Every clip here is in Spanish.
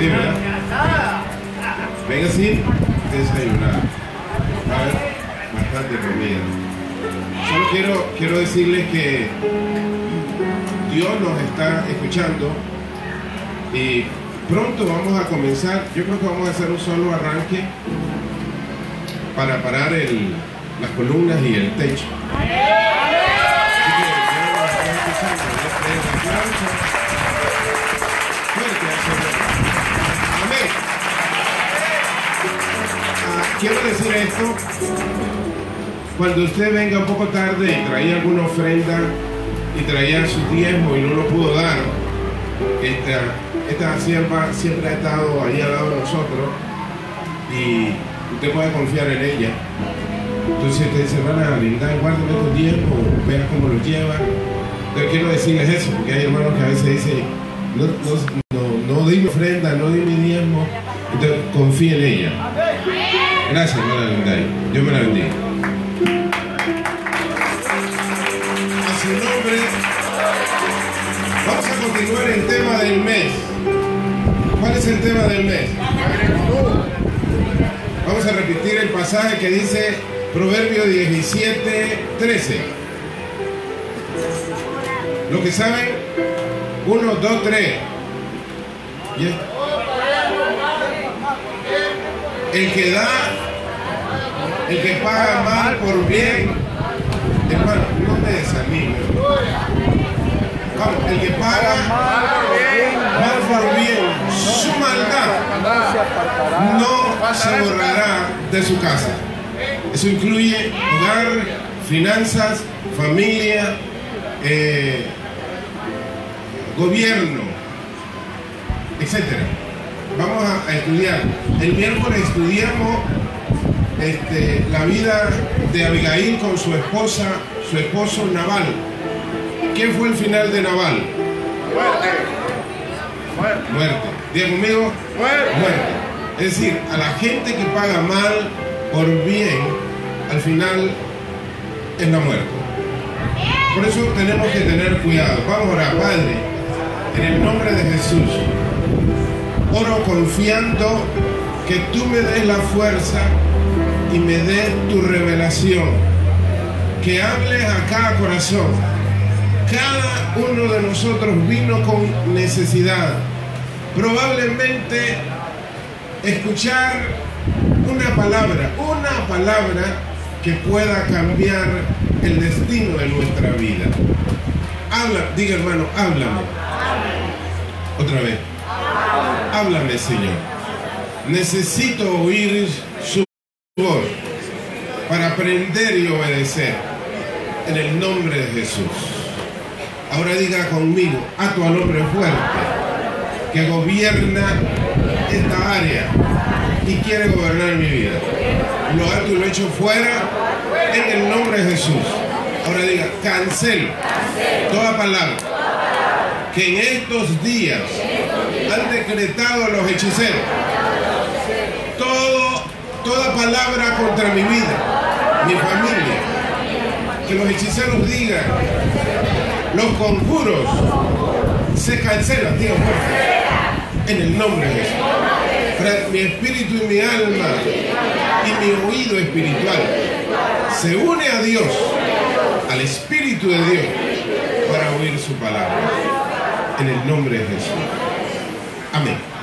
Sí. Venga así, desayunar. Bastante comida. Solo quiero, quiero decirles que Dios nos está escuchando y pronto vamos a comenzar. Yo creo que vamos a hacer un solo arranque para parar el, las columnas y el techo. Quiero decir esto. Cuando usted venga un poco tarde y traía alguna ofrenda y traía su diezmo y no lo pudo dar, esta, esta sierva siempre ha estado ahí al lado de nosotros y usted puede confiar en ella. Entonces usted dice, hermana Linda, guárdame estos diezmos, vea cómo los lleva. Pero quiero decirles eso, porque hay hermanos que a veces dicen, no, no, no, no di mi ofrenda, no di mi diezmo, entonces confíe en ella. Gracias, hermana. Dios me la bendiga. A su nombre, vamos a continuar el tema del mes. ¿Cuál es el tema del mes? Vamos a repetir el pasaje que dice Proverbio 17, 13. Lo que saben, 1, 2, 3. El que da, el que paga mal por bien, hermano, no te desanimes. El que paga mal por bien, su maldad no se borrará de su casa. Eso incluye hogar, finanzas, familia, eh, gobierno, etcétera. Vamos a estudiar. El miércoles estudiamos este, la vida de Abigail con su esposa, su esposo Naval. ¿Qué fue el final de Naval? Muerte. Muerte. Diga conmigo, Muerte. muerte. Es decir, a la gente que paga mal por bien, al final es la muerte. Por eso tenemos que tener cuidado. Vamos a orar, Padre, en el nombre de Jesús. Oro confiando que tú me des la fuerza y me des tu revelación. Que hables a cada corazón. Cada uno de nosotros vino con necesidad. Probablemente escuchar una palabra, una palabra que pueda cambiar el destino de nuestra vida. Habla, diga hermano, háblame. Otra vez. Háblame, Señor. Necesito oír voz para aprender y obedecer en el nombre de Jesús. Ahora diga conmigo, a tu hombre fuerte que gobierna esta área y quiere gobernar mi vida. Lo alto y lo hecho fuera en el nombre de Jesús. Ahora diga, cancelo toda palabra que en estos días han decretado los hechiceros. Toda palabra contra mi vida, mi familia. Que los hechiceros digan, los conjuros se cancelan, fuerte en el nombre de Jesús. Mi espíritu y mi alma y mi oído espiritual se une a Dios, al Espíritu de Dios, para oír su palabra. En el nombre de Jesús. Amén.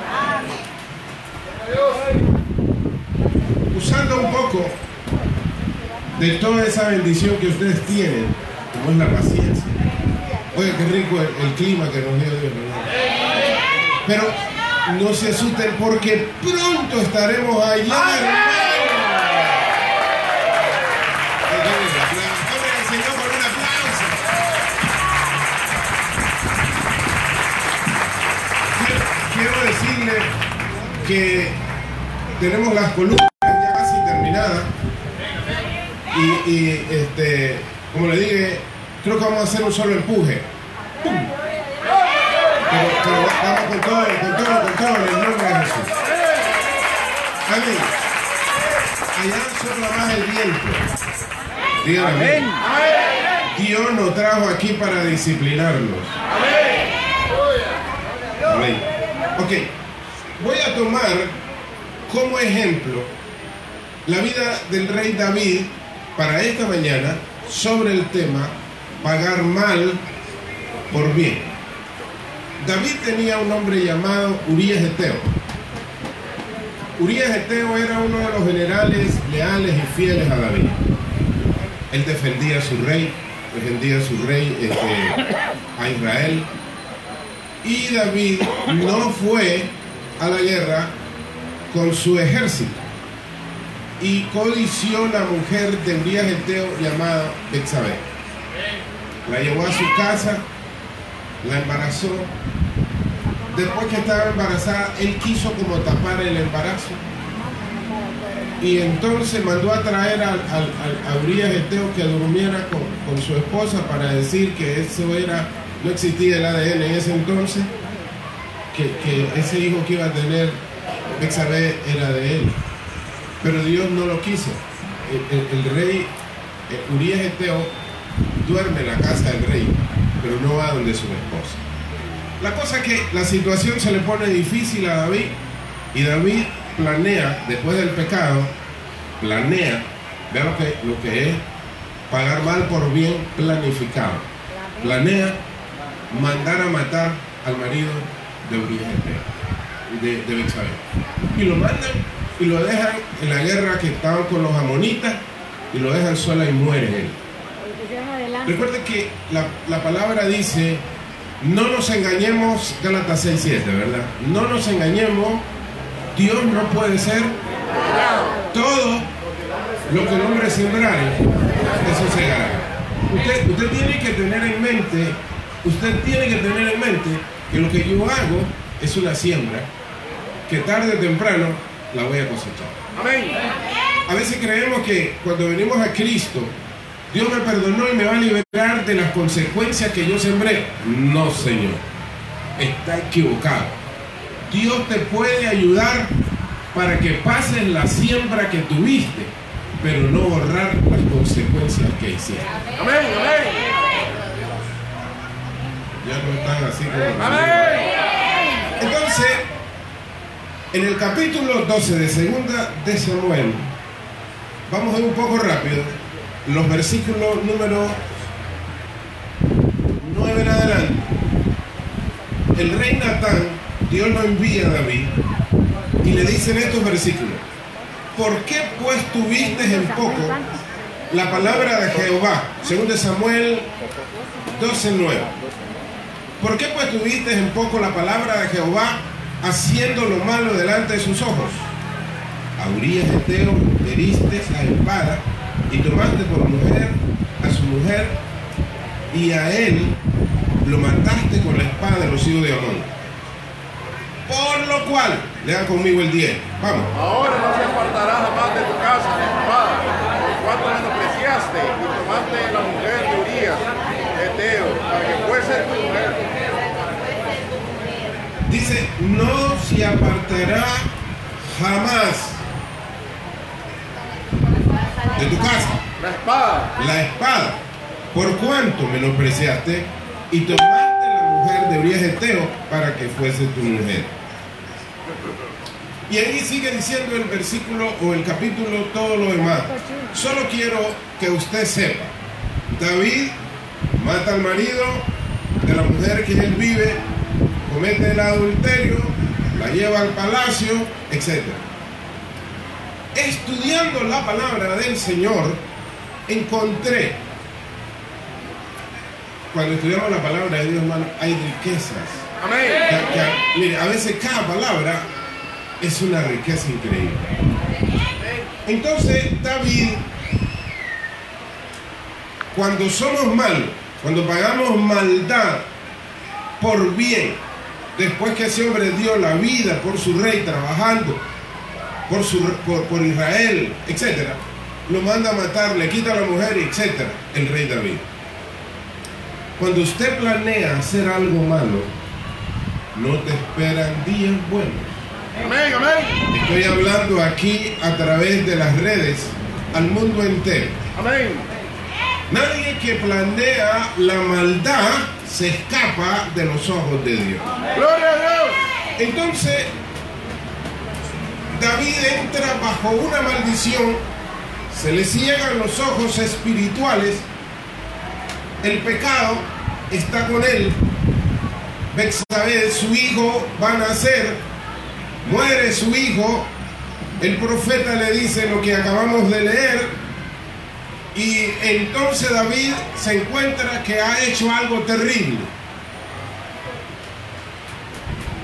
Un poco de toda esa bendición que ustedes tienen, como es la paciencia. Oiga, qué rico el, el clima que nos dio Dios. Pero no se asusten porque pronto estaremos allá. Quiero decirle que tenemos las columnas y, este, como le dije, creo que vamos a hacer un solo empuje. ¡Pum! Pero, pero vamos con todo, con todo, con todo en el nombre de Jesús. Amén. Allá sopla más el viento. Dígame. Amén. Dios nos trajo aquí para disciplinarnos. Amén. Ok. voy a tomar como ejemplo la vida del rey David para esta mañana sobre el tema pagar mal por bien. David tenía un hombre llamado Urias Eteo. Urias Eteo era uno de los generales leales y fieles a David. Él defendía a su rey, defendía a su rey este, a Israel. Y David no fue a la guerra con su ejército y codició la mujer de Urias Eteo llamada Betsabé. La llevó a su casa, la embarazó. Después que estaba embarazada, él quiso como tapar el embarazo. Y entonces mandó a traer a, a, Urias Eteo que durmiera con, con, su esposa para decir que eso era, no existía el ADN en ese entonces, que, que ese hijo que iba a tener Betsabé era de él. Pero Dios no lo quiso. El, rey eh, Urias Eteo duerme en la casa del rey, pero no va donde su esposa. La cosa es que la situación se le pone difícil a David y David planea, después del pecado, planea, vea lo que, lo que es pagar mal por bien planificado. Planea mandar a matar al marido de Urias Eteo, de, de Y lo mandan y lo dejan en la guerra que estaban con los amonitas y lo dejan sola y muere él. Recuerden que la, palabra dice, no nos engañemos, Gálatas 6, 7, ¿verdad? No nos engañemos, Dios no puede ser todo lo que el hombre sembrare, eso segará. Usted, usted tiene que tener en mente, usted tiene que tener en mente que lo que yo hago es una siembra que tarde o temprano la voy a cosechar. Amén. A veces creemos que cuando venimos a Cristo, Dios me perdonó y me va a liberar de las consecuencias que yo sembré. No, Señor. Está equivocado. Dios te puede ayudar para que pases la siembra que tuviste, pero no borrar las consecuencias que hiciste. Amén, amén. Ya no están así como. Amén. Entonces, en el capítulo 12 de segunda de Samuel, vamos a ir un poco rápido, los versículos número 9 en adelante. El rey Natán, Dios lo envía a David y le dice en estos versículos, ¿por qué pues tuviste en poco la palabra de Jehová? Según de Samuel 12.9. ¿Por qué pues tuviste en poco la palabra de Jehová haciendo lo malo delante de sus ojos. A Urias Eteo heriste a espada y tomaste por mujer a su mujer y a él lo mataste con la espada de los hijos de Amón. Por lo cual, lean conmigo el 10. Vamos. Ahora no se apartará jamás de tu casa la espada, por cuanto menospreciaste y tomaste la mujer de Urias, Eteo, para que fuese tu mujer Dice, no se apartará jamás de tu casa. La espada. La espada. Por cuanto menospreciaste y tomaste la mujer de Urias Eteo para que fuese tu mujer. Y ahí sigue diciendo el versículo o el capítulo todo lo demás. Solo quiero que usted sepa. David mata al marido de la mujer que él vive comete el adulterio, la lleva al palacio, etc. Estudiando la palabra del Señor, encontré, cuando estudiamos la palabra de Dios, hermano, hay riquezas. Amén. mire, a veces cada palabra es una riqueza increíble. Entonces, David, cuando somos malos, cuando pagamos maldad por bien, después que ese hombre dio la vida por su rey trabajando, por, su, por, Israel, etc., lo manda a matar, le quita a la mujer, etc., el rey David. Cuando usted planea hacer algo malo, no te esperan días buenos. Amén, amén. Estoy hablando aquí a través de las redes al mundo entero. Amén. Nadie que planea la maldad se escapa de los ojos de Dios. Gloria a Dios. Entonces, David entra bajo una maldición, se le ciegan los ojos espirituales, el pecado está con él. Bexabé, su hijo, va a nacer, muere su hijo, el profeta le dice lo que acabamos de leer, y entonces David se encuentra que ha hecho algo terrible.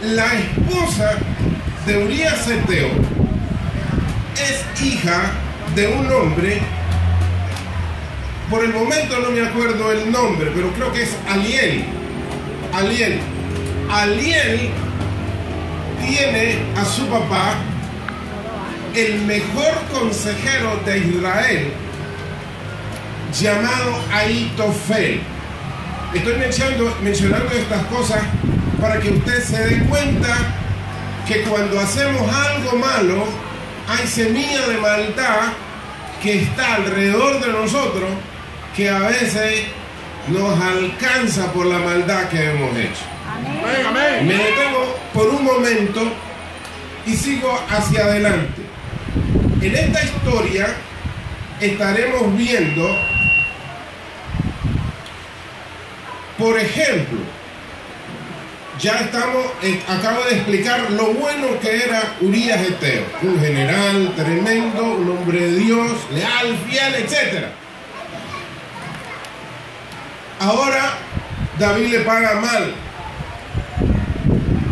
La esposa de Urias Eteo es hija de un hombre, por el momento no me acuerdo el nombre, pero creo que es Aliel. Aliel. Aliel tiene a su papá el mejor consejero de Israel llamado Aitofel. Estoy mencionando, mencionando estas cosas para que usted se dé cuenta que cuando hacemos algo malo, hay semilla de maldad que está alrededor de nosotros que a veces nos alcanza por la maldad que hemos hecho. Amén, amén. Me detengo por un momento y sigo hacia adelante. En esta historia estaremos viendo, por ejemplo, ya estamos, eh, acabo de explicar lo bueno que era Urias Eteo, un general tremendo, un hombre de Dios, leal, fiel, etc. Ahora David le paga mal.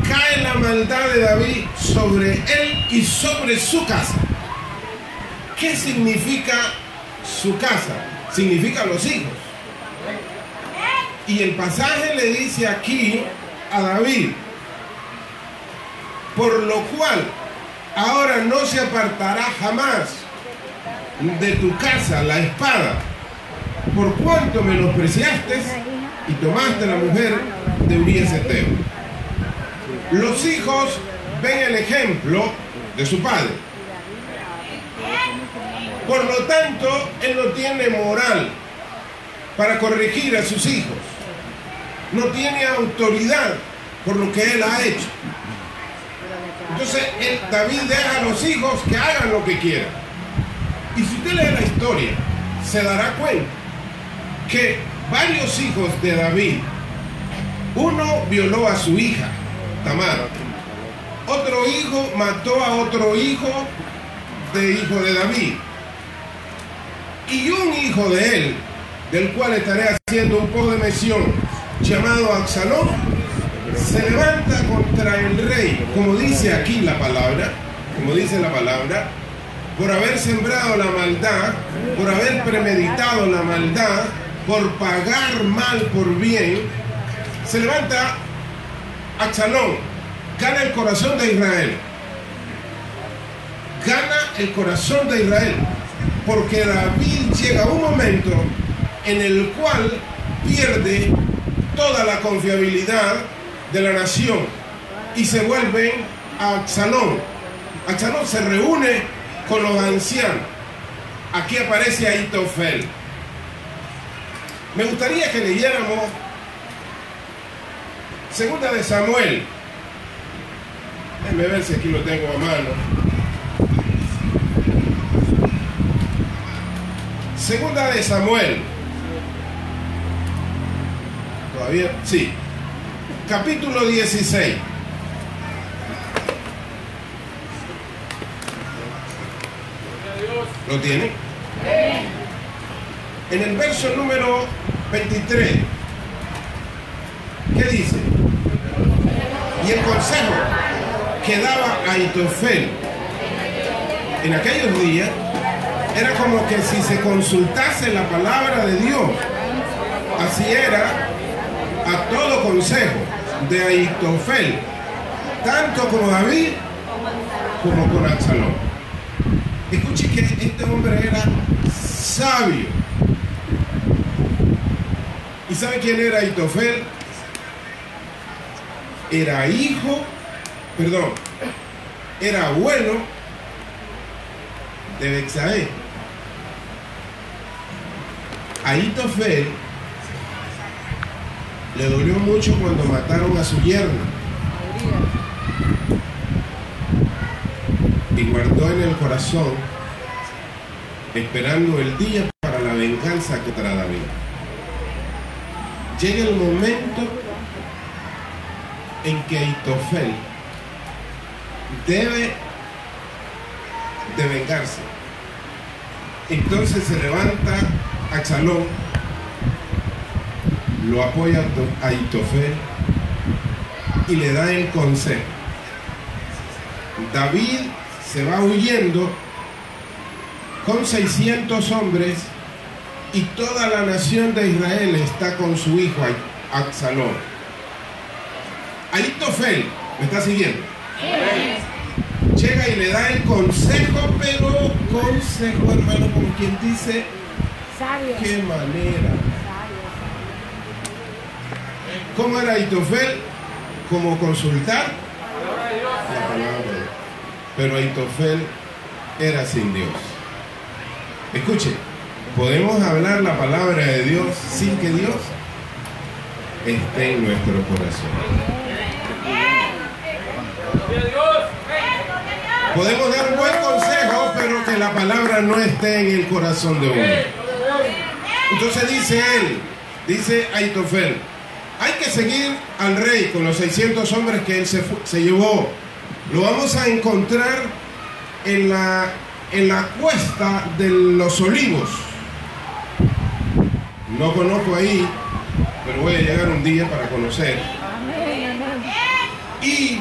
Cae la maldad de David sobre él y sobre su casa. ¿Qué significa su casa? Significa los hijos. Y el pasaje le dice aquí a David, por lo cual ahora no se apartará jamás de tu casa la espada, por cuanto menospreciaste y tomaste la mujer de Urias Eteo. Los hijos ven el ejemplo de su padre. Por lo tanto, él no tiene moral para corregir a sus hijos. No tiene autoridad por lo que él ha hecho. Entonces, David deja a los hijos que hagan lo que quieran. Y si usted lee la historia, se dará cuenta que varios hijos de David, uno violó a su hija, Tamar. Otro hijo mató a otro hijo de hijo de David. Y un hijo de él, del cual estaré haciendo un poco de mención, llamado Absalón, se levanta contra el rey, como dice aquí la palabra, como dice la palabra, por haber sembrado la maldad, por haber premeditado la maldad, por pagar mal por bien, se levanta Absalón, gana el corazón de Israel. Gana el corazón de Israel. Porque David llega a un momento en el cual pierde toda la confiabilidad de la nación y se vuelve a Absalón. Absalón se reúne con los ancianos. Aquí aparece Aitofel. Me gustaría que leyéramos Segunda de Samuel. Déjenme ver si aquí lo tengo a mano. Segunda de Samuel. Todavía, sí. Capítulo 16. ¿Lo tiene? En el verso número 23. ¿Qué dice? Y el consejo que daba Aitofel en aquellos días era como que si se consultase la palabra de Dios, así era a todo consejo de Aitofel, tanto como David como con Absalón. Escuche que este hombre era sabio. ¿Y sabe quién era Aitofel? Era hijo, perdón, era abuelo de Bexaé. Aitofel le dolió mucho cuando mataron a su yerno. Igual en el corazón, esperando el día para la venganza que trae David. Llega el momento en que Aitofel debe de vengarse. Entonces se levanta Axalón, lo apoya a Aitofel y le da el consejo. David se va huyendo con 600 hombres y toda la nación de Israel está con su hijo Absalón. Aitofel, ¿me está siguiendo? Llega y le da el consejo, pero consejo, hermano, como quien dice, Sabio. qué manera. ¿Cómo era Aitofel? Como consultar la palabra. Pero Aitofel era sin Dios. Escuche, podemos hablar la palabra de Dios sin que Dios esté en nuestro corazón. Podemos dar buen consejo, pero que la palabra no esté en el corazón de uno. Entonces dice él, dice Aitofel, hay que seguir al rey con los 600 hombres que él se, se llevó. Lo vamos a encontrar en la, en la cuesta de los olivos. No conozco ahí, pero voy a llegar un día para conocer. Y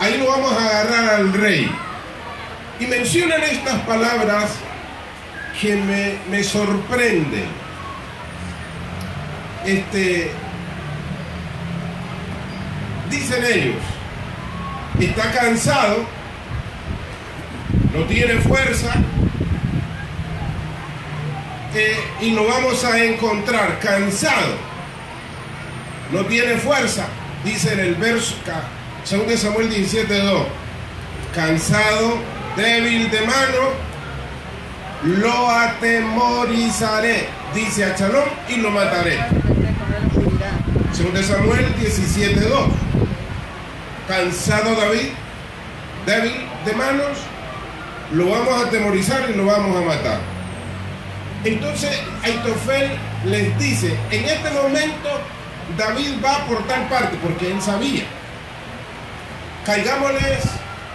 ahí lo vamos a agarrar al rey. Y mencionan estas palabras que me, me sorprenden. Este, dicen ellos, está cansado, no tiene fuerza, eh, y lo vamos a encontrar cansado, no tiene fuerza, dice en el verso, ca- 2 Samuel 17:2, cansado, débil de mano, lo atemorizaré, dice a Chalón, y lo mataré. 2 Samuel 17:2, cansado David, débil de manos, lo vamos a atemorizar y lo vamos a matar. Entonces Aitofel les dice, en este momento David va por tal parte, porque él sabía. Caigámosles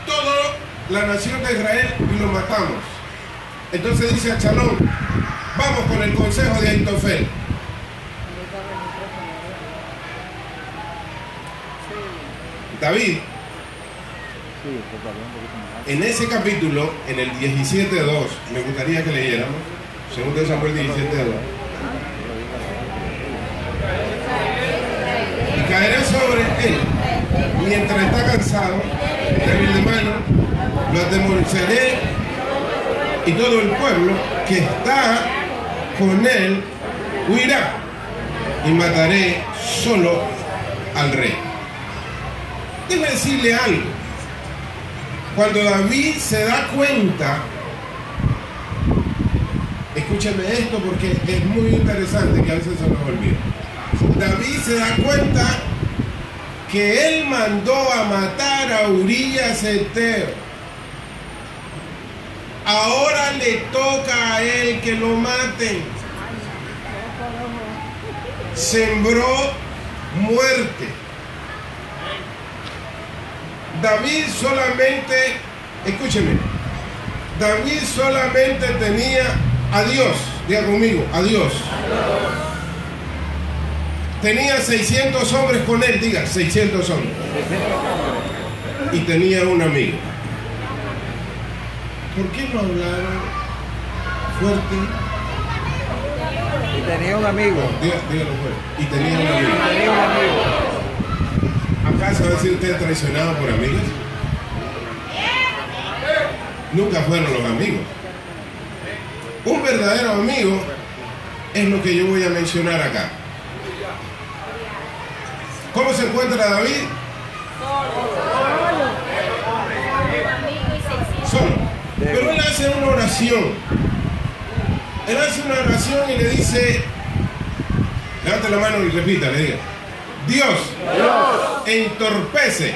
toda la nación de Israel y lo matamos. Entonces dice a Chalón, vamos con el consejo de Aitofel. David, en ese capítulo, en el 17.2, me gustaría que leyéramos, segundo de Samuel 17.2. Y caeré sobre él, mientras está cansado, débil de mano, lo atemorizaré y todo el pueblo que está con él huirá y mataré solo al rey. Déjeme decirle algo. Cuando David se da cuenta, escúcheme esto porque es muy interesante que a veces se nos olvida. David se da cuenta que él mandó a matar a Urias Eteo. Ahora le toca a él que lo maten. Sembró muerte. David solamente, escúcheme, David solamente tenía a Dios, diga conmigo, a Dios. Tenía 600 hombres con él, diga, 600 hombres. Y tenía un amigo. ¿Por qué no hablaron fuerte? Y tenía un amigo. Dígalo fuerte. Y tenía un amigo. Tenía un amigo. ¿Acaso va a decir usted traicionado por amigos? Nunca fueron los amigos. Un verdadero amigo es lo que yo voy a mencionar acá. ¿Cómo se encuentra David? Solo. Pero él hace una oración. Él hace una oración y le dice, levante la mano y repita, le diga, Dios, entorpece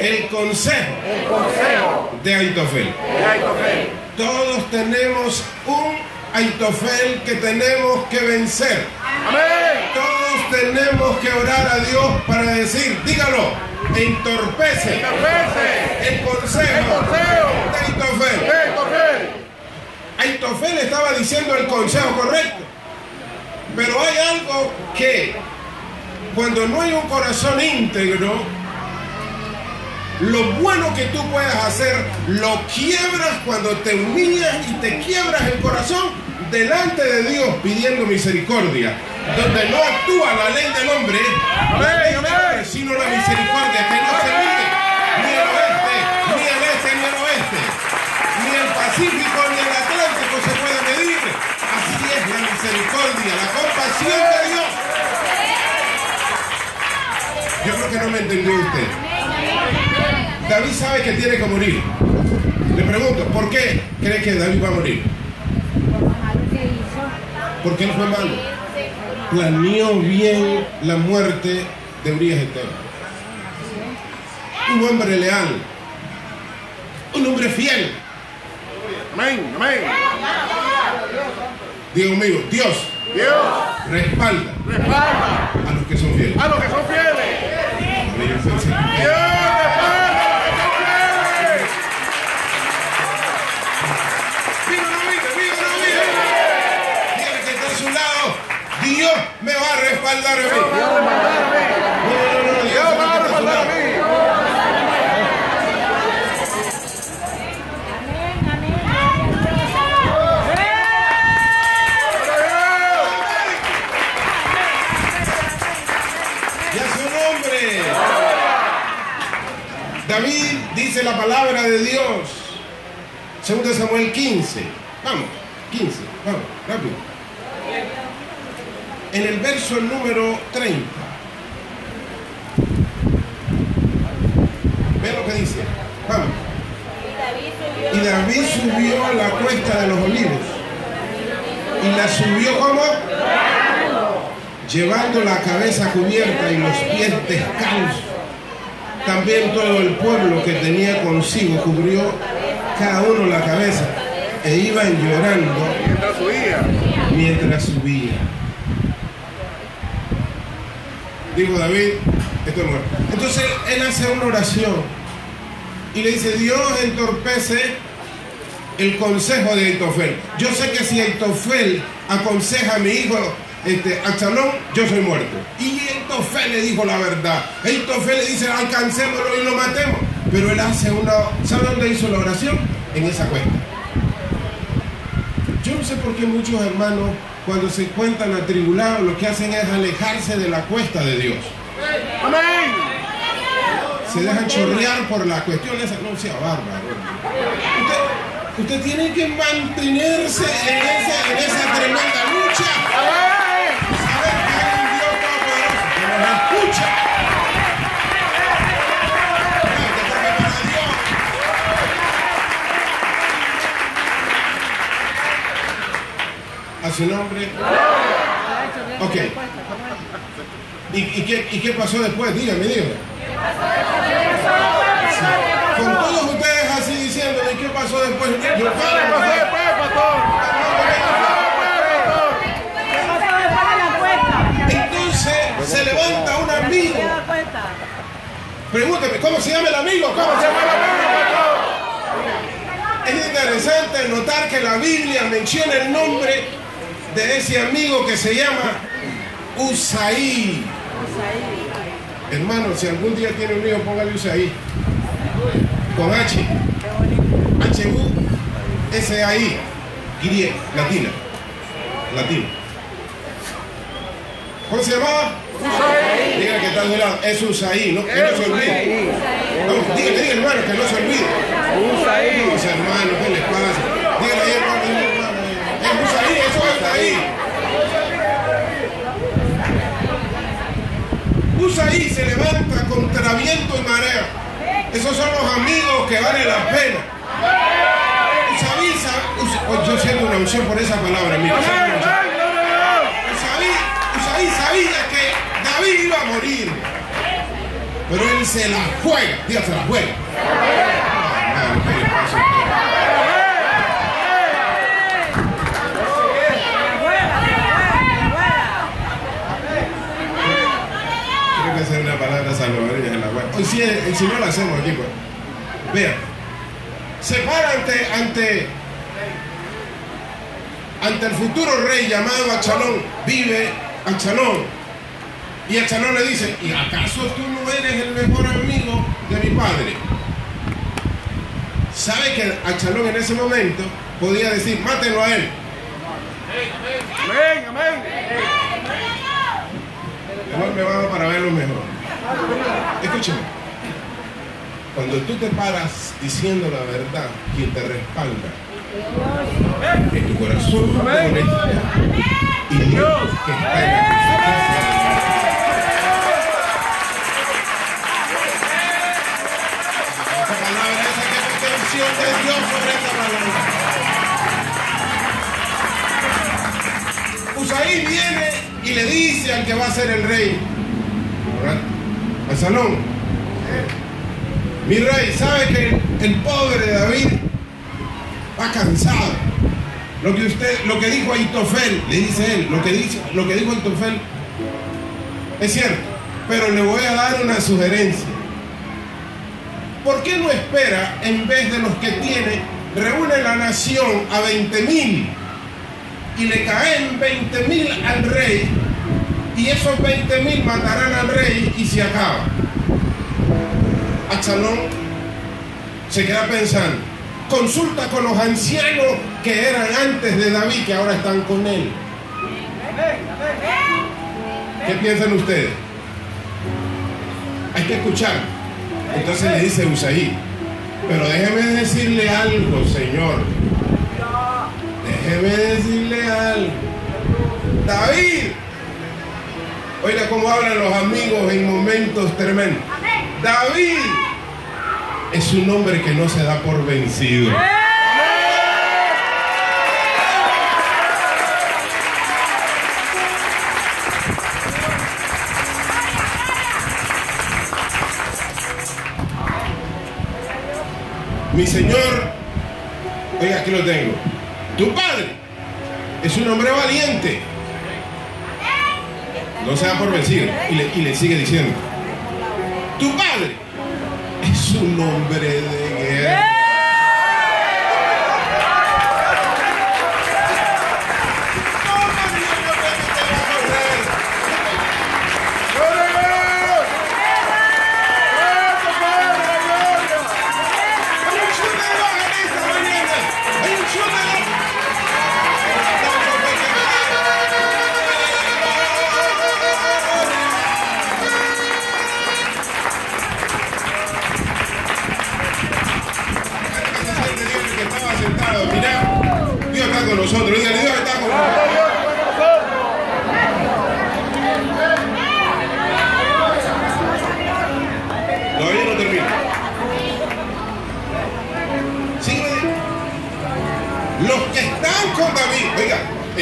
el consejo el consejo de Aitofel. de Aitofel. Todos tenemos un Aitofel que tenemos que vencer. Amén. Todos tenemos que orar a Dios para decir, dígalo, entorpece Entorpece el consejo el consejo de Aitofel. de Aitofel. Aitofel estaba diciendo el consejo correcto. Pero hay algo que cuando no hay un corazón íntegro, lo bueno que tú puedas hacer, lo quiebras cuando te humillas y te quiebras el corazón delante de Dios pidiendo misericordia. Donde no actúa la ley del hombre, sino la misericordia, que no se mide ni el oeste, ni el este, ni el oeste, ni el Pacífico, ni el Atlántico se puede medir. Así es la misericordia, la compasión de Dios. Yo creo que no me entendió usted. David sabe que tiene que morir. Le pregunto, ¿por qué cree que David va a morir? Porque él fue malo. Planeó bien la muerte de Urias Eteo. Un hombre leal. Un hombre fiel. Amén. Amén. Digo mío, Dios Dios respalda respalda a los que son fieles. a los que son Dios me va a respaldar a mí. Dios va a respaldar a mí. No, no, no, Dios va a respaldar a mí. David dice la palabra de Dios. Segundo Samuel 15. Vamos, 15. Vamos, rápido. En el verso número 30. Ve lo que dice. Vamos. Y David subió a la cuesta de los olivos. Y la subió como llevando la cabeza cubierta y los pies descalzos. También todo el pueblo que tenía consigo cubrió cada uno la cabeza e iban llorando Mientras subía. Dijo David, esto es muerto. Entonces él hace una oración y le dice, Dios entorpece el consejo de Aitofel. Yo sé que si Aitofel aconseja a mi hijo este, Absalón, yo soy muerto. Y Aitofel le dijo la verdad. Aitofel le dice, alcancémoslo y lo matemos. Pero él hace una... ¿Sabe dónde hizo la oración? En esa cuesta. Yo no sé por qué muchos hermanos, cuando se encuentran atribulados, lo que hacen es alejarse de la cuesta de Dios. Amén. Se dejan chorrear por la cuestión esa. No sea bárbaro. Usted, usted tiene que mantenerse en esa, en esa tremenda lucha. Amén. Saber que hay un Dios todopoderoso que nos escucha. A su nombre. Ok. ¿Y, y qué, ¿Y qué pasó después? Dígame, dígame. Sí. Con todos ustedes así diciéndome, ¿qué pasó después? Yo, ¿Qué pasó después, pastor? ¿Qué pasó después de la cuesta? Entonces se levanta un amigo. Pregúnteme, ¿cómo se llama el amigo? ¿Cómo ¿Cómo se llama? llama la Biblia, pastor? Es interesante notar que la Biblia menciona el nombre de ese amigo que se llama Usaí. Hermano, si algún día tiene un hijo, póngale Usaí. Con H. H-U. S-A-I. Griega, latina. Latina. ¿Cómo se llamaba? Diga que está de lado. Es Usaí, ¿no? Que no se olvide. Vamos, dígale, dígale, hermano, que no se olvide. Usaí. Los hermanos, ¿qué les pasa? Dígale ahí, hermano, dígale, hermano. Es Usaí, se levanta contra viento y marea. Esos son los amigos que valen la pena. Usaí, sa- Usa- oh, yo siento una unción por esa palabra, unción. Usaí, Usaí sabía que David iba a morir. Pero él se la juega. Diga, se la juega. Ah, madre, ¿qué le pasa a usted? Tiene que hacer una palabra salvadoreña en la web. Hoy sí, eh, si no la hacemos aquí, pues. Vean. Se para ante, ante, ante el futuro rey llamado Achalón. Vive Achalón. Y Achalón le dice, ¿y acaso tú no eres el mejor amigo de mi padre? ¿Sabe que Achalón en ese momento podía decir, mátenlo a él? Amén, amén. Mejor me bajo para verlo mejor. Escúcheme. Cuando tú te paras diciendo la verdad, quien te respalda es tu corazón y Dios que está en de Dios sobre esa palabra. Usaí viene y le dice al que va a ser el rey, ¿verdad? al salón, mi rey, ¿sabe que el pobre David va cansado? Lo que usted, lo que dijo Aitofel, le dice él, lo que, dice, lo que dijo Aitofel es cierto, pero le voy a dar una sugerencia. ¿Por qué no espera, en vez de los que tiene, reúne la nación a 20 mil y le caen 20 mil al rey y esos 20 mil matarán al rey y se acaba? Absalón se queda pensando, consulta con los ancianos que eran antes de David, que ahora están con él. ¿Qué piensan ustedes? Hay que escuchar. Entonces le dice Usaí, pero déjeme decirle algo, Señor. Déjeme decirle algo. David. Oiga cómo hablan los amigos en momentos tremendos. David es un hombre que no se da por vencido. Mi Señor, oiga, aquí lo tengo. Tu padre es un hombre valiente. No se da por vencido. Y le, y le sigue diciendo. Tu padre es un hombre de guerra.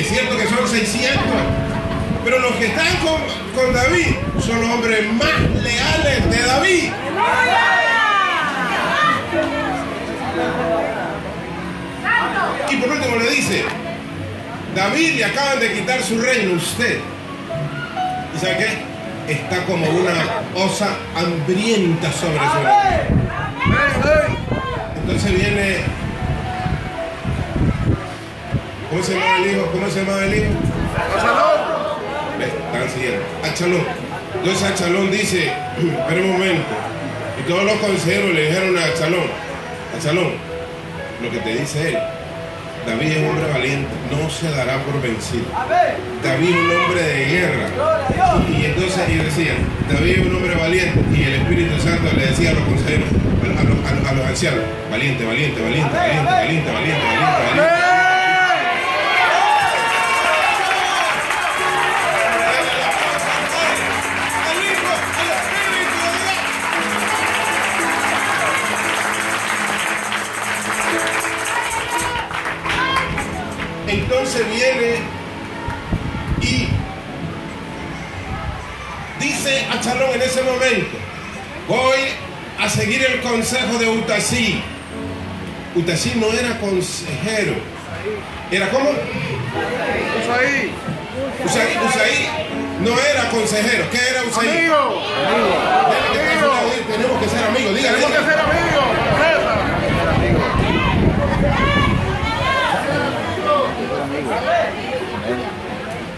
Es cierto que son 600, pero los que están con, con David son los hombres más leales de David. Y por último le dice, David le acaban de quitar su reino a usted. ¿Y sabe qué? Está como una osa hambrienta sobre su reino. Entonces viene. ¿Cómo se llama el hijo? ¿Cómo se llama el hijo? Achalón. Están siguiendo. Achalón. Entonces Achalón dice, espera un momento. Y todos los consejeros le dijeron a Achalón, Achalón, lo que te dice él, David es un hombre valiente, no se dará por vencido. David es un hombre de guerra. Y entonces ellos decían, David es un hombre valiente. Y el Espíritu Santo le decía a los consejeros, a los, a los, a los ancianos, valiente, valiente, valiente, valiente, valiente, valiente, valiente. valiente. Entonces viene y dice a Chalón en ese momento, Voy a seguir el consejo de Utasí. Utasí no era consejero. ¿Era cómo? Usaí, Usaí, Usaí no era consejero. ¿Qué era Usaí? amigo, Tenemos que ser amigos. Dígale, tenemos que ser amigos,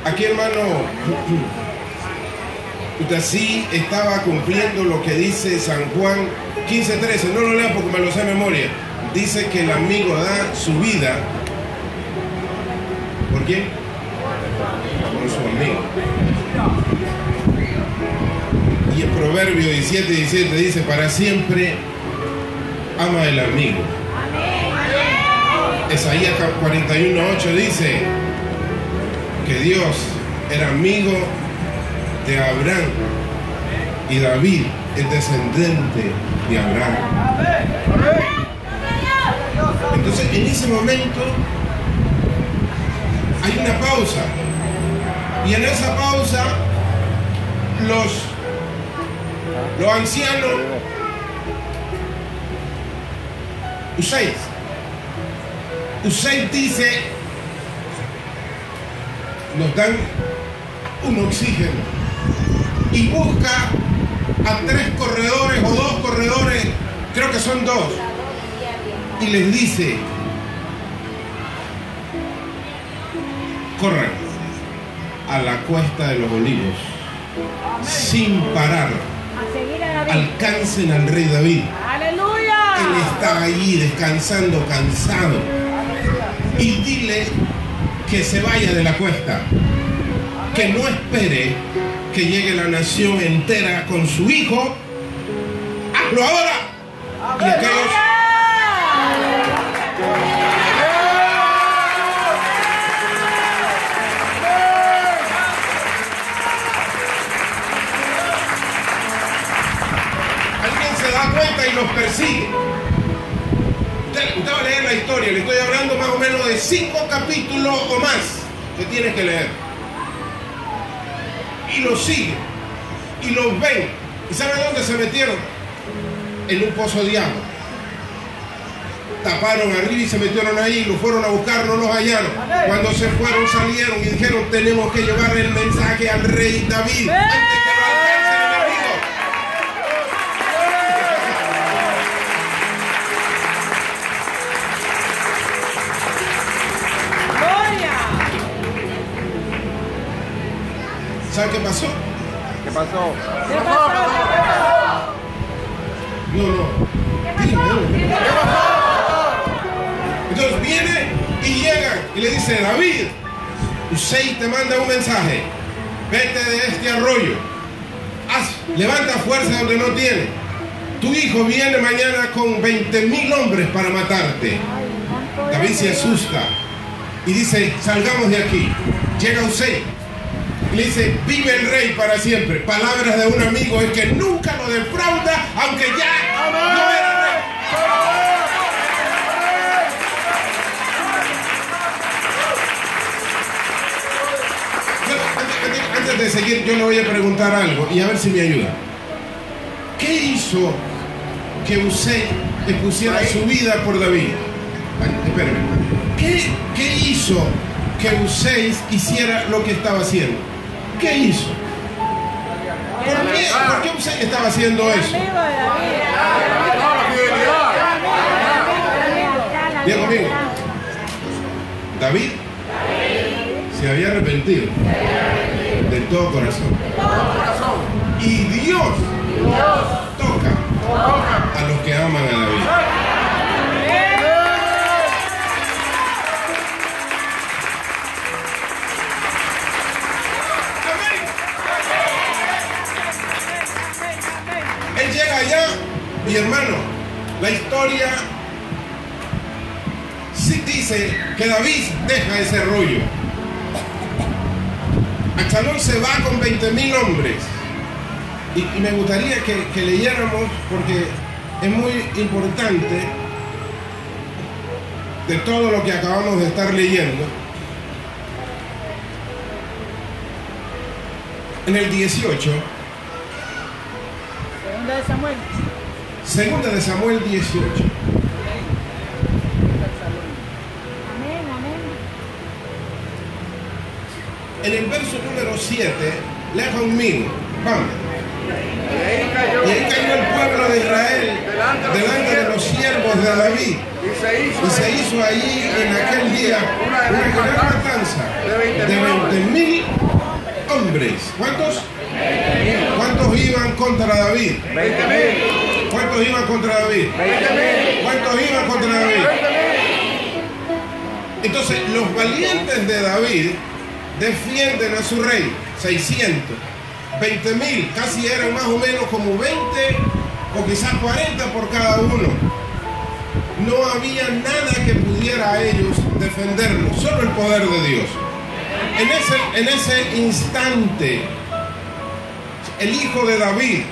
Aquí, hermano, Utasí estaba cumpliendo lo que dice San Juan 15:13. No lo lea porque me lo sé de memoria. Dice que el amigo da su vida. ¿Por quién? Por su amigo. Y en Proverbio 17, 17 dice, para siempre ama el amigo. Isaías 41, 8 dice que Dios era amigo de Abraham y David es descendente de Abraham. Entonces en ese momento hay una pausa y en esa pausa los, los ancianos, Usaid, Usaid dice, nos dan un oxígeno y busca a tres corredores o dos corredores, creo que son dos, y les dice, corran a la cuesta de los olivos, sin parar, alcancen al rey David. ¡Aleluya! Él está allí descansando, cansado. Y dile que se vaya de la cuesta. Que no espere que llegue la nación entera con su hijo. ¡Hazlo ahora! Y aquellos Alguien se da cuenta y los persigue. Usted, usted va a leer la historia, le estoy hablando más o menos de cinco capítulos o más que tienes que leer. Y los sigue. Y los ven. ¿Y saben dónde se metieron? En un pozo de agua. Taparon arriba y se metieron ahí, los fueron a buscar, no los hallaron. Cuando se fueron, salieron y dijeron, tenemos que llevar el mensaje al rey David antes ¿Sabe qué pasó? ¿Qué pasó? ¿Qué pasó? No, no. Dígame, dígame. Entonces viene y llegan y le dice, David, Usei te manda un mensaje. Vete de este arroyo. Haz, levanta fuerza donde no tiene. Tu hijo viene mañana con 20 mil hombres para matarte. David se asusta y dice, salgamos de aquí. Llega Usei le dice, vive el rey para siempre. Palabras de un amigo es que nunca lo defrauda, aunque ya no era rey. Antes- de seguir, yo le voy a preguntar algo y a ver si me ayuda. ¿Qué hizo que Usei le pusiera su vida por David? Espérame. ¿Qué, qué hizo que Usei hiciera lo que estaba haciendo? ¿Qué hizo? ¿Por qué, ¿Por qué Usei estaba haciendo eso? Diga conmigo. David se había arrepentido de todo corazón. Y Dios toca a los que aman a David. Allá y hermano, la historia sí dice que David deja ese rollo. Absalón se va con 20 mil hombres. Y, me gustaría que leyéramos porque es muy importante de todo lo que acabamos de estar leyendo. En el 18 Segunda de Samuel. Segunda de Samuel 18. Amén, amén. En el verso número 7, lea conmigo. Vamos. Y ahí cayó. El pueblo de Israel delante de los siervos de David. Y se hizo. Y se hizo allí en aquel día una gran matanza de 20 mil hombres. ¿Cuántos? ¿Cuántos iban contra David? 20 mil. ¿Cuántos iban contra David? 20 mil. ¿Cuántos iban contra David? 20 mil. Entonces, los valientes de David defienden a su rey, 600, 20 mil, casi eran más o menos como 20 o quizás 40 por cada uno. No había nada que pudiera a ellos defenderlos, solo el poder de Dios. En ese, en ese instante, el hijo de David,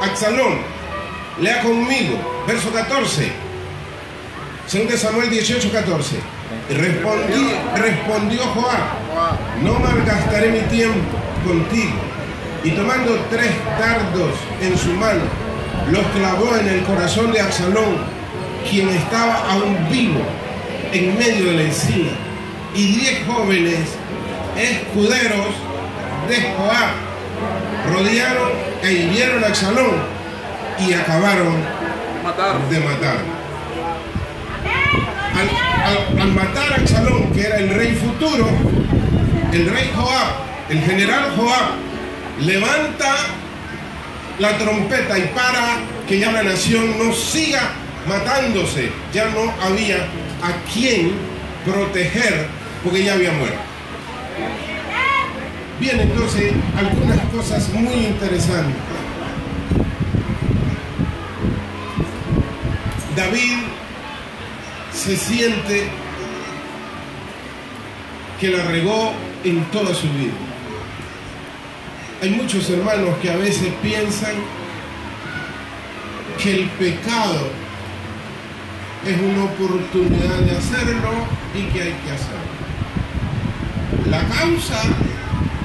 Absalón, lea conmigo, verso 14. Según Samuel 18, 14. Respondí, respondió Joab, no malgastaré mi tiempo contigo. Y tomando tres dardos en su mano, los clavó en el corazón de Absalón, quien estaba aún vivo en medio de la encina. Y diez jóvenes escuderos de Joab rodearon e hirieron a Absalón y acabaron Matar. de matar. Al, al- al matar a Absalón, que era el rey futuro, el rey Joab, el general Joab, levanta la trompeta y para que ya la nación no siga matándose. Ya no había a quien proteger porque ya había muerto. Bien, entonces, algunas cosas muy interesantes. David se siente que la regó en toda su vida. Hay muchos hermanos que a veces piensan que el pecado es una oportunidad de hacerlo y que hay que hacerlo. La causa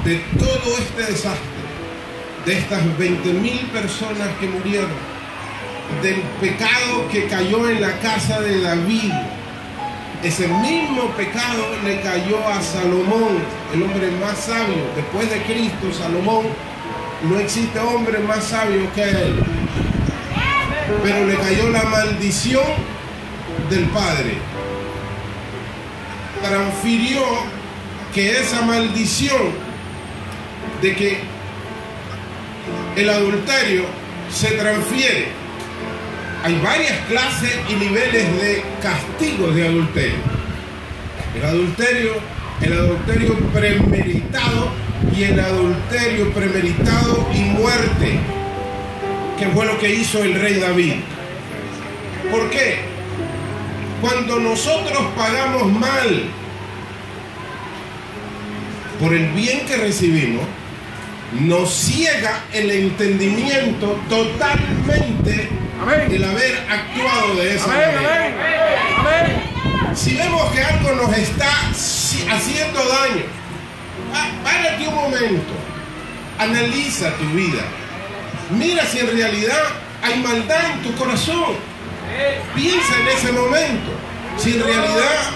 de todo este desastre, de estas 20 mil personas que murieron, del pecado que cayó en la casa de David. Ese mismo pecado le cayó a Salomón, el hombre más sabio. Después de Cristo, Salomón, no existe hombre más sabio que él. Pero le cayó la maldición del Padre. Transfirió que esa maldición de que el adulterio se transfiere hay varias clases y niveles de castigo de adulterio. El adulterio, el adulterio premeditado y el adulterio premeditado y muerte, que fue lo que hizo el rey David. ¿Por qué? Cuando nosotros pagamos mal por el bien que recibimos, nos ciega el entendimiento totalmente Amén. el haber actuado de esa Amén, manera. amén. Si vemos que algo nos está haciendo daño, párate un momento, analiza tu vida, mira si en realidad hay maldad en tu corazón, piensa en ese momento, si en realidad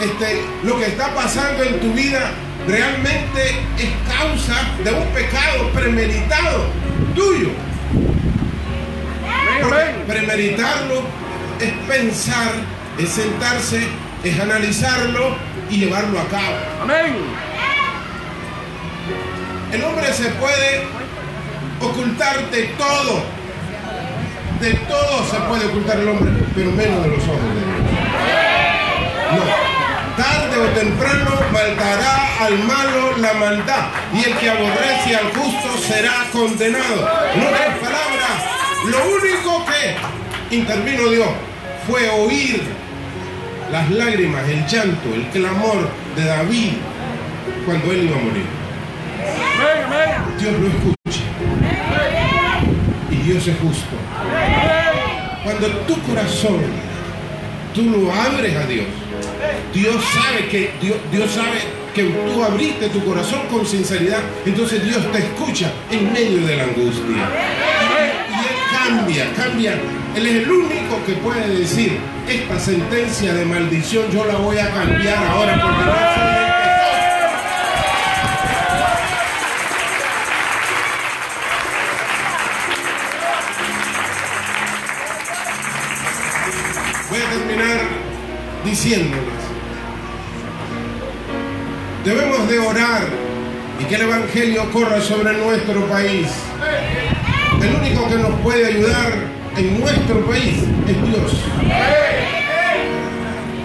este, lo que está pasando en tu vida realmente es causa de un pecado premeditado tuyo. Porque premeditarlo es pensar, es sentarse, es analizarlo y llevarlo a cabo. Amén. El hombre se puede ocultar de todo. De todo se puede ocultar el hombre, pero menos de los ojos de Dios. No. Tarde o temprano maldará al malo la maldad, y el que aborrece al justo será condenado. En otras palabras, lo único que intervino Dios fue oír las lágrimas, el llanto, el clamor de David cuando él iba a morir. Dios lo escucha. Y Dios es justo. Cuando tu corazón tú lo abres a Dios, Dios sabe que Dios, Dios sabe que tú abriste tu corazón con sinceridad, entonces Dios te escucha en medio de la angustia. Y, cambia, cambia. Él es el único que puede decir, esta sentencia de maldición yo la voy a cambiar ahora. Voy a terminar diciéndoles, debemos de orar y que el Evangelio corra sobre nuestro país. El único que nos puede ayudar en nuestro país es Dios.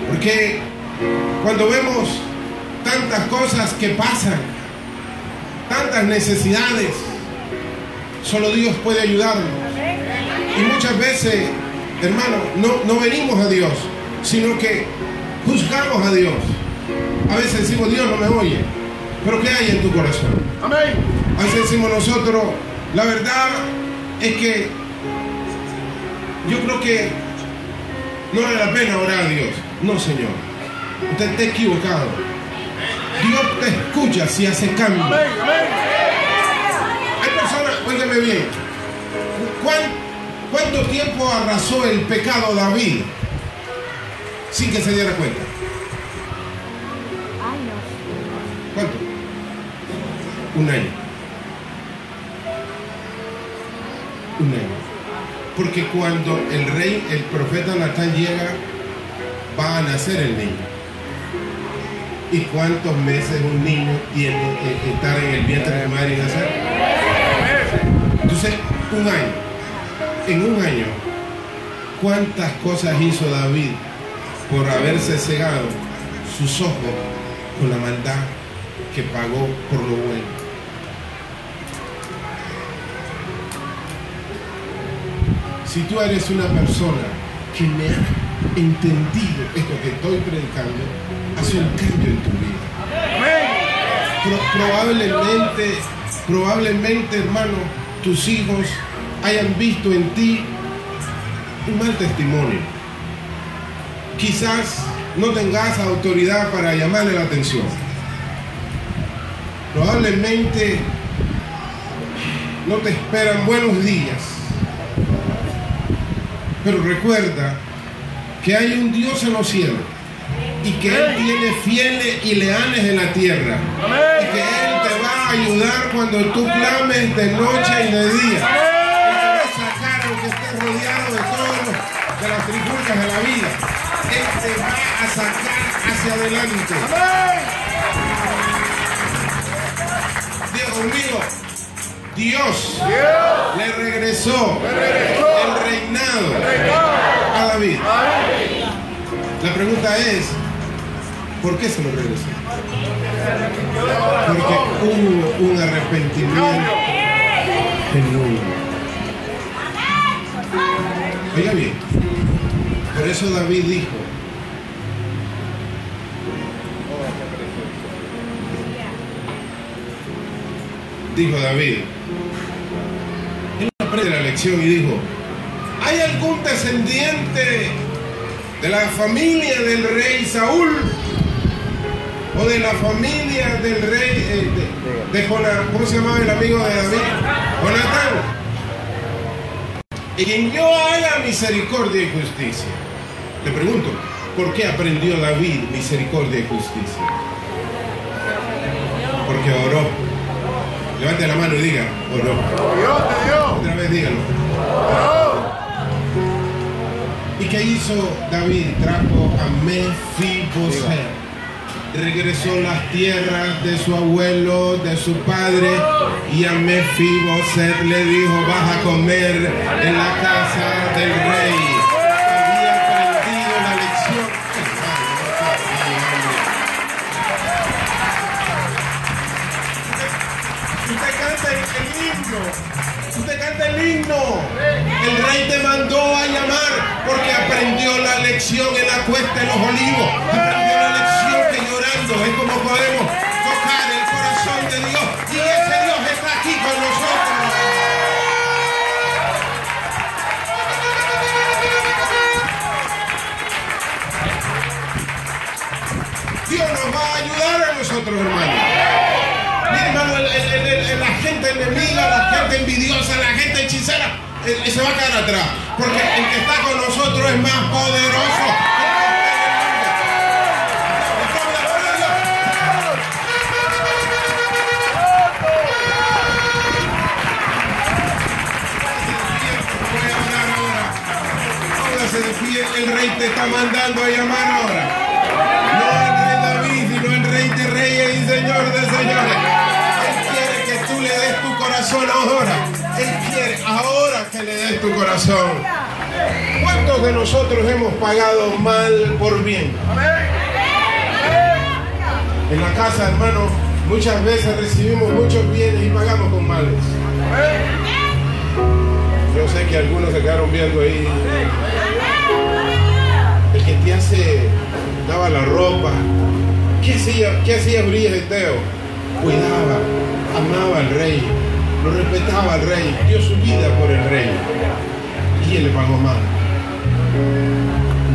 Porque cuando vemos tantas cosas que pasan, tantas necesidades, solo Dios puede ayudarnos. Y muchas veces, hermano, no, no venimos a Dios, sino que juzgamos a Dios. A veces decimos, Dios no me oye. Pero ¿qué hay en tu corazón? Amén. A veces decimos nosotros, la verdad es que yo creo que no vale la pena orar a Dios. No, Señor. Usted está equivocado. Dios te escucha si hace cambio. Amén. Amén. Hay personas, óigame bien, ¿cuán- ¿cuánto tiempo arrasó el pecado David sin que se diera cuenta? Un año. Un año. Porque cuando el rey, el profeta Natán llega, va a nacer el niño. ¿Y cuántos meses un niño tiene que estar en el vientre de madre y nacer? Entonces, un año. En un año, ¿cuántas cosas hizo David por haberse cegado sus ojos con la maldad que pagó por lo bueno? Si tú eres una persona que me ha entendido esto que estoy predicando, hace un cambio en tu vida. Pro- probablemente, probablemente, hermano, tus hijos hayan visto en ti un mal testimonio. Quizás no tengas autoridad para llamarle la atención. Probablemente no te esperan buenos días. Pero recuerda que hay un Dios en los cielos y que Él tiene fieles y leales en la tierra. Y que Él te va a ayudar cuando tú clames de noche y de día. Él te va a sacar aunque estés rodeado de todo, de las trifulcas de la vida. Él te va a sacar hacia adelante. Diga conmigo, Dios le regresó el reinado a David. La pregunta es, ¿por qué se lo regresó? Porque hubo un arrepentimiento genuino. Oiga bien, por eso David dijo, dijo David, y dijo, ¿hay algún descendiente de la familia del rey Saúl o de la familia del rey eh, de, de Jona- ¿cómo se llamaba el amigo de David? Jonatán. Y quien yo haga misericordia y justicia. Le pregunto, ¿por qué aprendió David misericordia y justicia? Porque oró. Levante la mano y diga, oró. Dios te dio. Otra vez dígalo. ¿Y qué hizo David? Trajo a Mefiboset. Regresó las tierras de su abuelo, de su padre, y a Mefiboset le dijo, vas a comer en la casa del rey. Canta el, himno. Usted canta el himno. El rey te mandó a llamar porque aprendió la lección en la cuesta de los olivos. Aprendió la lección que llorando es como podemos tocar el corazón de Dios. Y ese Dios está aquí con nosotros. Dios nos va a ayudar a nosotros, hermanos. Gente envidiosa, la gente hechicera, eh, se va a quedar atrás. Porque el que está con nosotros es más poderoso. El rey te está mandando a llamar ahora. No el rey David, sino el rey de reyes y señor de señores. Corazón ahora. Él quiere ahora que le des tu corazón. ¿Cuántos de nosotros hemos pagado mal por bien? En la casa, hermano, muchas veces recibimos muchos bienes y pagamos con males. Yo sé que algunos se quedaron viendo ahí. El que te hace, daba la ropa. ¿Qué hacía, qué hacía Teo? Cuidaba, amaba al rey, lo respetaba al rey, dio su vida por el rey. Y él le pagó mal.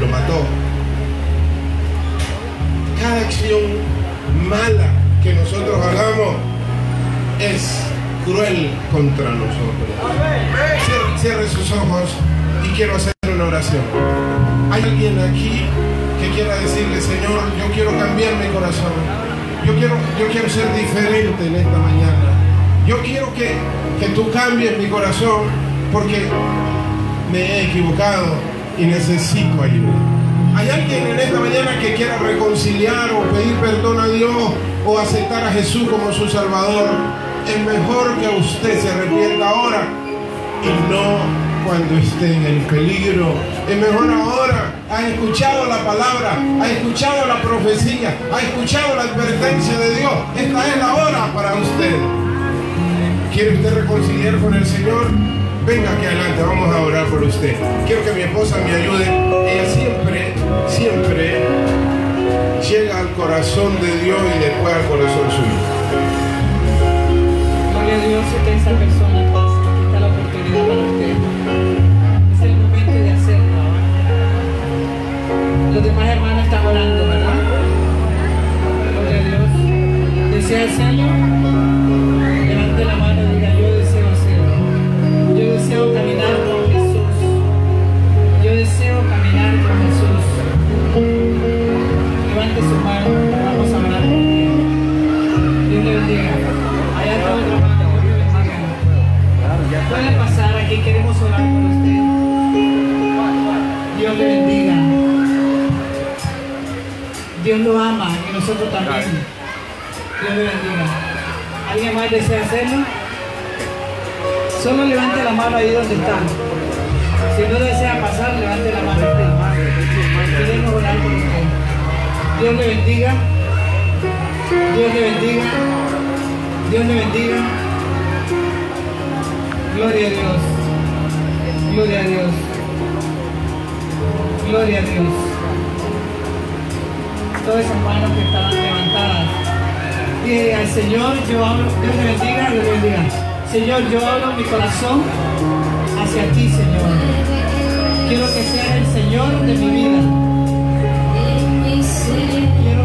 Lo mató. Cada acción mala que nosotros hagamos es cruel contra nosotros. Cierre, sus ojos y quiero hacer una oración. ¿Hay alguien aquí que quiera decirle, Señor, yo quiero cambiar mi corazón? Yo quiero, yo quiero ser diferente en esta mañana. Yo quiero que, que tú cambies mi corazón porque me he equivocado y necesito ayuda. ¿Hay alguien en esta mañana que quiera reconciliar o pedir perdón a Dios o aceptar a Jesús como su Salvador? Es mejor que usted se arrepienta ahora y no cuando esté en el peligro. Es mejor ahora. Ha escuchado la palabra, ha escuchado la profecía, ha escuchado la advertencia de Dios. Esta es la hora para usted. ¿Quiere usted reconciliar con el Señor? Venga aquí adelante, vamos a orar por usted. Quiero que mi esposa me ayude. Ella siempre, siempre llega al corazón de Dios y después al corazón suyo. Gloria a Dios que esa persona. Aquí está la oportunidad para usted. Es el momento de hacerlo. Los demás hermanos están orando, ¿verdad? Gloria a Dios. ¿Desea hacerlo? Levante Dios lo ama y nosotros también. Dios le bendiga. ¿Alguien más desea hacerlo? Solo levante la mano ahí donde está. Si no desea pasar, levante la mano. Queremos orar por usted. Dios le bendiga. Dios le bendiga. Dios le bendiga. Gloria a Dios. Gloria a Dios. Gloria a Dios. Todas esas manos que estaban levantadas. Y al Señor yo hablo, Dios le bendiga, Dios bendiga. Señor, yo hablo mi corazón hacia ti, Señor. Quiero que seas el Señor de mi vida. Quiero